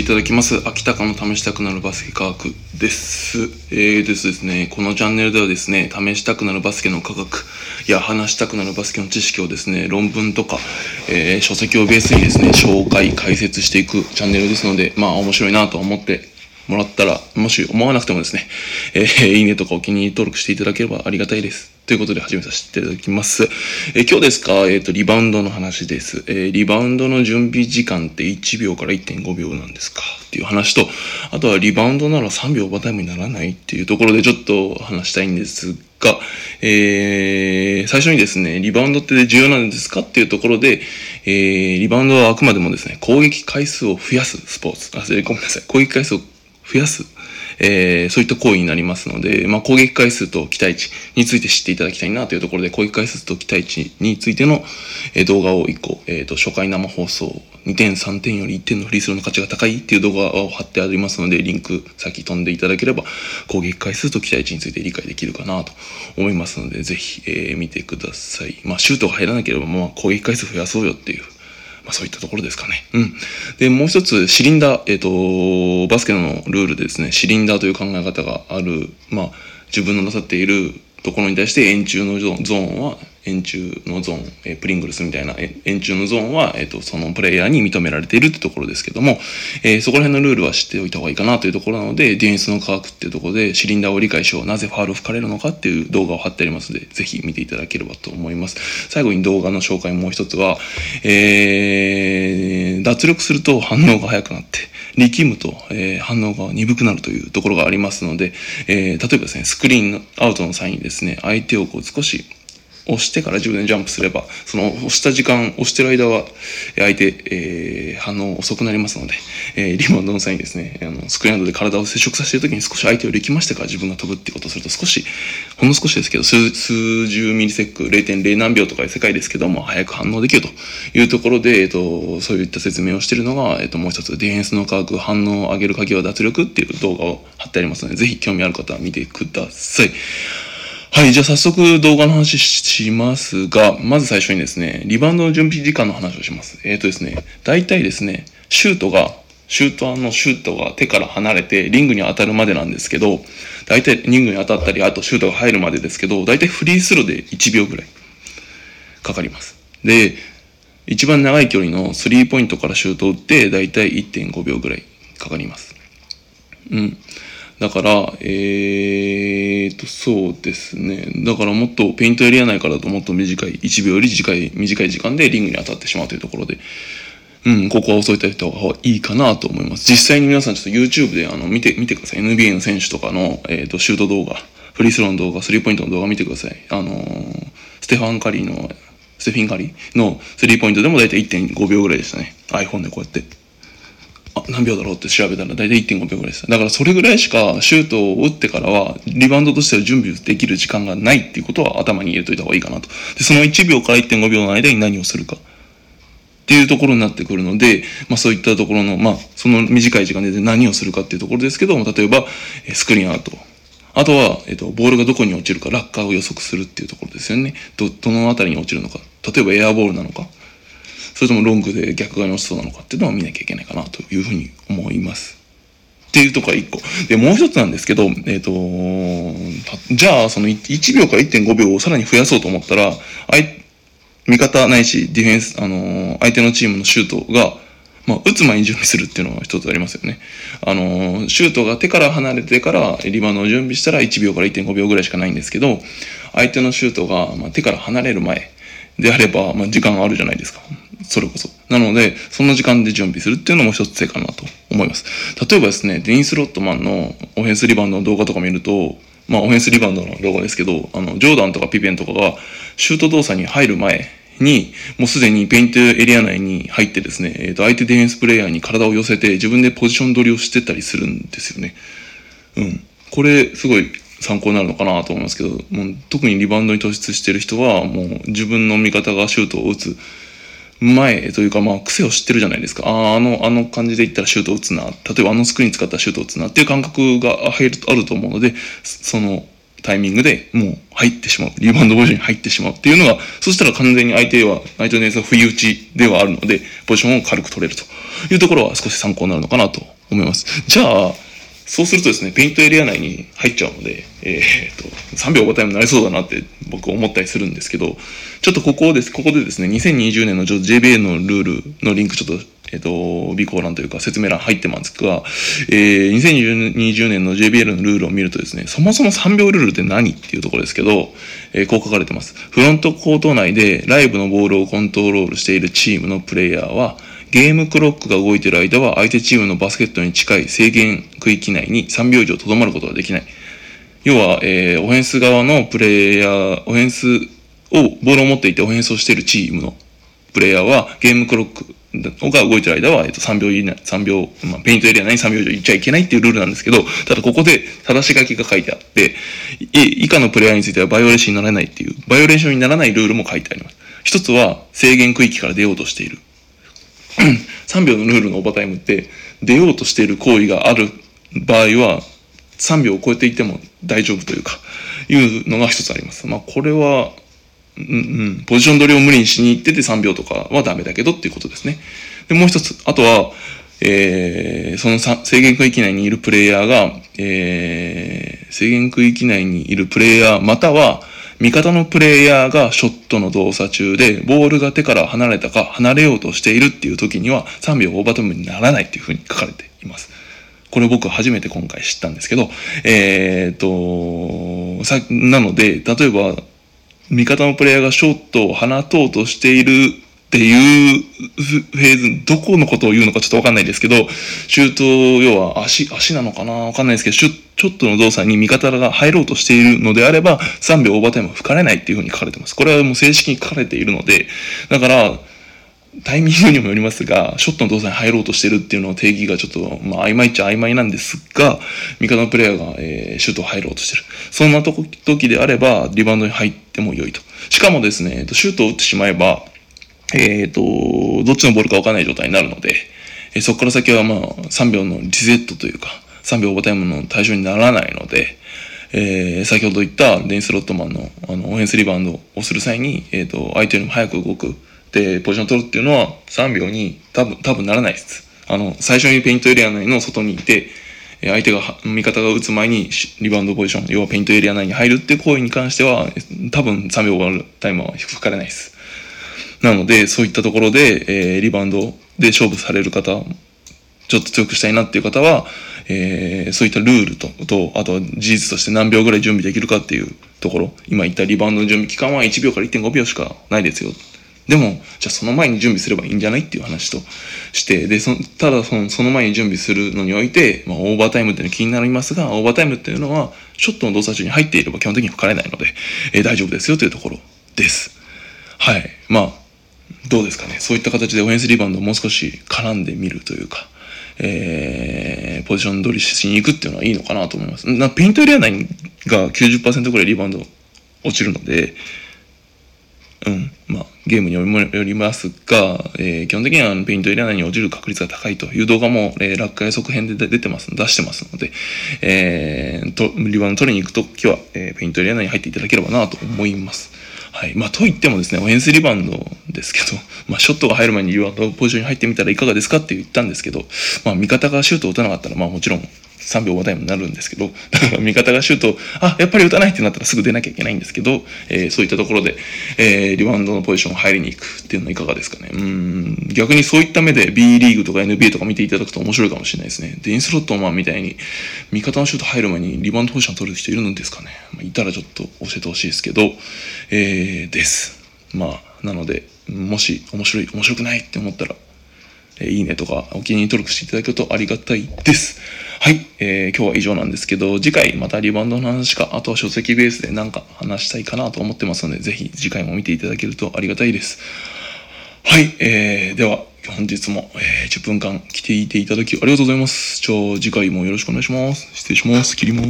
いただきます。秋高の試したくなるバスケ科学です。えーですですね、このチャンネルではですね、試したくなるバスケの科学や話したくなるバスケの知識をですね、論文とか、えー書籍をベースにですね、紹介、解説していくチャンネルですので、まあ面白いなと思ってもらったら、もし思わなくてもですね、えーいいねとかお気に入り登録していただければありがたいです。ということで始めさせていただきます。えー今日ですか、えっ、と、リバウンドの話です。えーリバウンドの準備時間って1秒から1.5秒なんですか？っていう話と、あとはリバウンドなら3秒オーバータイムにならないっていうところでちょっと話したいんですが、えー最初にですね、リバウンドって重要なんですかっていうところで、えーリバウンドはあくまでもですね、攻撃回数を増やすスポーツ。あ、ごめんなさい。攻撃回数を増やす、えーそういった行為になりますので、まあ、攻撃回数と期待値について知っていただきたいなというところで、攻撃回数と期待値についての、え動画を1個、えーと、初回生放送、2点、3点より1点のフリースローの価値が高いっていう動画を貼ってありますので、リンク先飛んでいただければ、攻撃回数と期待値について理解できるかなと思いますので、ぜひ、えー見てください。まあ、シュートが入らなければ、まあ、攻撃回数増やそうよっていうまあそういったところですかね。うん。で、もう一つ、シリンダー、えっ、と、バスケのルールでですね、シリンダーという考え方がある、まあ、自分のなさっているところに対して円柱のゾーンは、円柱のゾーン、えプリングルスみたいな円柱のゾーンは、えっ、と、そのプレイヤーに認められているってところですけども、えそこら辺のルールは知っておいた方がいいかなというところなので、ディフェンスの科学っていうところで、シリンダーを理解しよう、なぜファールを吹かれるのかっていう動画を貼ってありますので、ぜひ見ていただければと思います。最後に動画の紹介もう一つは、えー、脱力すると反応が速くなって、力むと、えー反応が鈍くなるというところがありますので、えー例えばですね、スクリーンアウトの際にですね、相手をこう少し押してから自分でジャンプすれば、その押した時間、押してる間は、相手、えー反応遅くなりますので、えーリバウンドの際にですね、あのスクリーンアウトで体を接触させている時に少し相手を力ましてか？ら自分が飛ぶってことをすると少し、ほんの少しですけど、数数十ミリセック、0.0何秒とかいう世界ですけども、早く反応できると。いうところで、えっと、そういった説明をしているのが、えっと、もう一つ、ディフェンスの科学、反応を上げる鍵は脱力っていう動画を貼ってありますので、ぜひ興味ある方は見てください。はい、じゃあ早速動画の話しますが、まず最初にですね、リバウンドの準備時間の話をします。えっ、とですね、大体ですね、シュートが、シューターのシュートが手から離れてリングに当たるまでなんですけど、大体リングに当たったり、あとシュートが入るまでですけど、大体フリースローで1秒ぐらいかかります。で、一番長い距離のスリーポイントからシュートを打って、大体1.5秒ぐらいかかります。うん。だから、えーと、そうですね。だからもっとペイントエリア内からだともっと短い、1秒より短い、短い時間でリングに当たってしまうというところで、うん、ここは遅いった方がいいかなと思います。実際に皆さんちょっと YouTube であの見て、見てください。NBA の選手とかの、えーと、シュート動画、フリースローの動画、スリーポイントの動画見てください。あのーステファン・カリーの、ステフィン・カリーのスリーポイントでも大体1.5秒ぐらいでしたね。iPhone でこうやって。何秒だろうって調べたら大体1.5秒ぐらいです。だからそれぐらいしかシュートを打ってからはリバウンドとしては準備できる時間がないっていうことは頭に入れといた方がいいかなと。で、その1秒から1.5秒の間に何をするか。っていうところになってくるので、まあそういったところの、まあその短い時間で何をするかっていうところですけども、例えばスクリーンアウト。あとは、えっ、と、ボールがどこに落ちるか、落下を予測するっていうところですよね。ど、どのあたりに落ちるのか。例えばエアボールなのか。それともロングで逆側に落ちそうなのかっていうのを見なきゃいけないかなというふうに思います。っていうところが1個。で、もう一つなんですけど、えっ、とじゃあ、その1秒から1.5秒をさらに増やそうと思ったら、味方ないし、ディフェンス、あのー相手のチームのシュートが、まあ、打つ前に準備するっていうのが一つありますよね。あのーシュートが手から離れてからリバウンドを準備したら1秒から1.5秒ぐらいしかないんですけど、相手のシュートが、まあ、手から離れる前であれば、まあ、時間あるじゃないですか。それこそ。なので、その時間で準備するっていうのも一つ手かなと思います。例えばですね、ディーン・スロットマンのオフェンスリバウンドの動画とか見ると、まあ、オフェンスリバウンドの動画ですけど、あの、ジョーダンとかピペンとかが、シュート動作に入る前に、もうすでにペイントエリア内に入ってですね、えっ、と、相手ディフェンスプレイヤーに体を寄せて、自分でポジション取りをしてたりするんですよね。うん。これ、すごい参考になるのかなと思いますけど、もう特にリバウンドに突出してる人は、もう自分の味方がシュートを打つ前というか、まあ、癖を知ってるじゃないですか。ああ、あの、あの感じで言ったらシュート打つな。例えばあのスクリーン使ったらシュート打つなっていう感覚が入るあると思うので、そのタイミングでもう入ってしまう。リバウンドポジションに入ってしまうっていうのが、そしたら完全に相手は、相手のディフェンスは不意打ちではあるので、ポジションを軽く取れるというところは少し参考になるのかなと思います。じゃあ、そうするとですね、ペイントエリア内に入っちゃうので、えー、っと、3秒オーバータイムになりそうだなって僕思ったりするんですけど、ちょっとここです、ここでですね、2020年の JBA のルールのリンクちょっとえっ、と、備考欄というか説明欄入ってますが、えー、2020年の JBL のルールを見るとですね、そもそも3秒ルールって何っていうところですけど、えー、こう書かれてます。フロントコート内でライブのボールをコントロールしているチームのプレイヤーは、ゲームクロックが動いている間は相手チームのバスケットに近い制限区域内に3秒以上とどまることができない。要は、えー、オフェンス側のプレイヤー、オフェンスを、ボールを持っていてオフェンスをしているチームのプレイヤーはゲームクロックが動いてる間は、えっと、3秒以内、3秒、まあ、ペイントエリア内に3秒以上いちゃいけないっていうルールなんですけど、ただここで但し書きが書いてあって、以下のプレイヤーについてはバイオレーションにならないっていう、バイオレーションにならないルールも書いてあります。一つは制限区域から出ようとしている。3秒のルールのオーバータイムって、出ようとしている行為がある場合は、3秒を超えていても大丈夫というか、いうのが一つあります。まあ、これは、うんうん、ポジション取りを無理にしに行ってて3秒とかはダメだけどっていうことですね。で、もう一つ、あとは、えー、その制限区域内にいるプレイヤーが、えー、制限区域内にいるプレイヤー、または、味方のプレイヤーがショットの動作中で、ボールが手から離れたか離れようとしているっていう時には、3秒オーバートムにならないっていうふうに書かれています。これ僕初めて今回知ったんですけど、えー、っと、さ、なので、例えば、味方のプレイヤーがショットを放とうとしているっていうフェーズ、どこのことを言うのかちょっとわかんないですけど、シュート、要は足、足なのかな？わかんないですけど、シュショットの動作に味方が入ろうとしているのであれば、3秒オーバータイムは吹かれないっていうふうに書かれてます。これはもう正式に書かれているので、だから、タイミングにもよりますが、ショットの動作に入ろうとしてるっていうのを定義がちょっと、まあ、曖昧っちゃ曖昧なんですが、味方のプレイヤーが、えー、シュートを入ろうとしてる。そんな時であれば、リバウンドに入っても良いと。しかもですね、シュートを打ってしまえば、えっ、ー、と、どっちのボールかわからない状態になるので、えー、そこから先はまあ、3秒のリセットというか、3秒オーバータイムの対象にならないので、えー、先ほど言ったデンスロットマンのあのオフェンスリバウンドをする際に、えっ、と、相手よりも早く動く。で、ポジションを取るっていうのは3秒に多分、多分ならないです。あの、最初にペイントエリア内の外にいて、相手が、味方が打つ前にリバウンドポジション、要はペイントエリア内に入るっていう行為に関しては、多分3秒終わるタイムは吹かれないです。なので、そういったところで、えー、リバウンドで勝負される方、ちょっと強くしたいなっていう方は、えー、そういったルールと、と、あとは事実として何秒ぐらい準備できるかっていうところ、今言ったリバウンドの準備期間は1秒から1.5秒しかないですよ。でも、じゃあその前に準備すればいいんじゃないっていう話として、で、そただそのその前に準備するのにおいて、まあ、オーバータイムっていうのは気になりますが、オーバータイムっていうのは、ショットの動作中に入っていれば基本的に吹かれないので、えー、大丈夫ですよというところです。はい。まあ、どうですかね？そういった形でオフェンスリバウンドをもう少し絡んでみるというか、えー、ポジション取りしに行くっていうのはいいのかなと思います。なペイントエリア内が90%ぐらいリバウンド落ちるので、うん、まあ、ゲームによりますが、えー、基本的にはペイントエリア内に落ちる確率が高いという動画も、えー、落下予測編で出てます、出してますので、えー、とリバウンド取りに行くときは、えー、ペイントエリア内に入っていただければなと思います。はい。まあ、と言ってもですね、オフェンスリバウンドですけど、まあ、ショットが入る前にリバウンドポジションに入ってみたらいかがですかって言ったんですけど、まあ、味方がシュートを打たなかったら、まあ、もちろん、3秒オーバータイムになるんですけど、だから味方がシュート、あ、やっぱり打たないってなったらすぐ出なきゃいけないんですけど、えー、そういったところで、えー、リバウンドのポジション入りに行くっていうのはいかがですかね。うん、逆にそういった目で B リーグとか NBA とか見ていただくと面白いかもしれないですね。デインスロットマンみたいに、味方のシュート入る前にリバウンドポジション取る人いるんですかね。まあ、いたらちょっと教えてほしいですけど、えー、です。まあ、なので、もし面白い、面白くないって思ったら、えいいねとかお気に入り登録していただけるとありがたいです。はい、えー、今日は以上なんですけど、次回またリバウンドの話か、あとは書籍ベースで何か話したいかなと思ってますので、ぜひ次回も見ていただけるとありがたいです。はい、えー、では本日も、えー、10分間来ていていただきありがとうございます。じゃあ次回もよろしくお願いします。失礼します。切ります。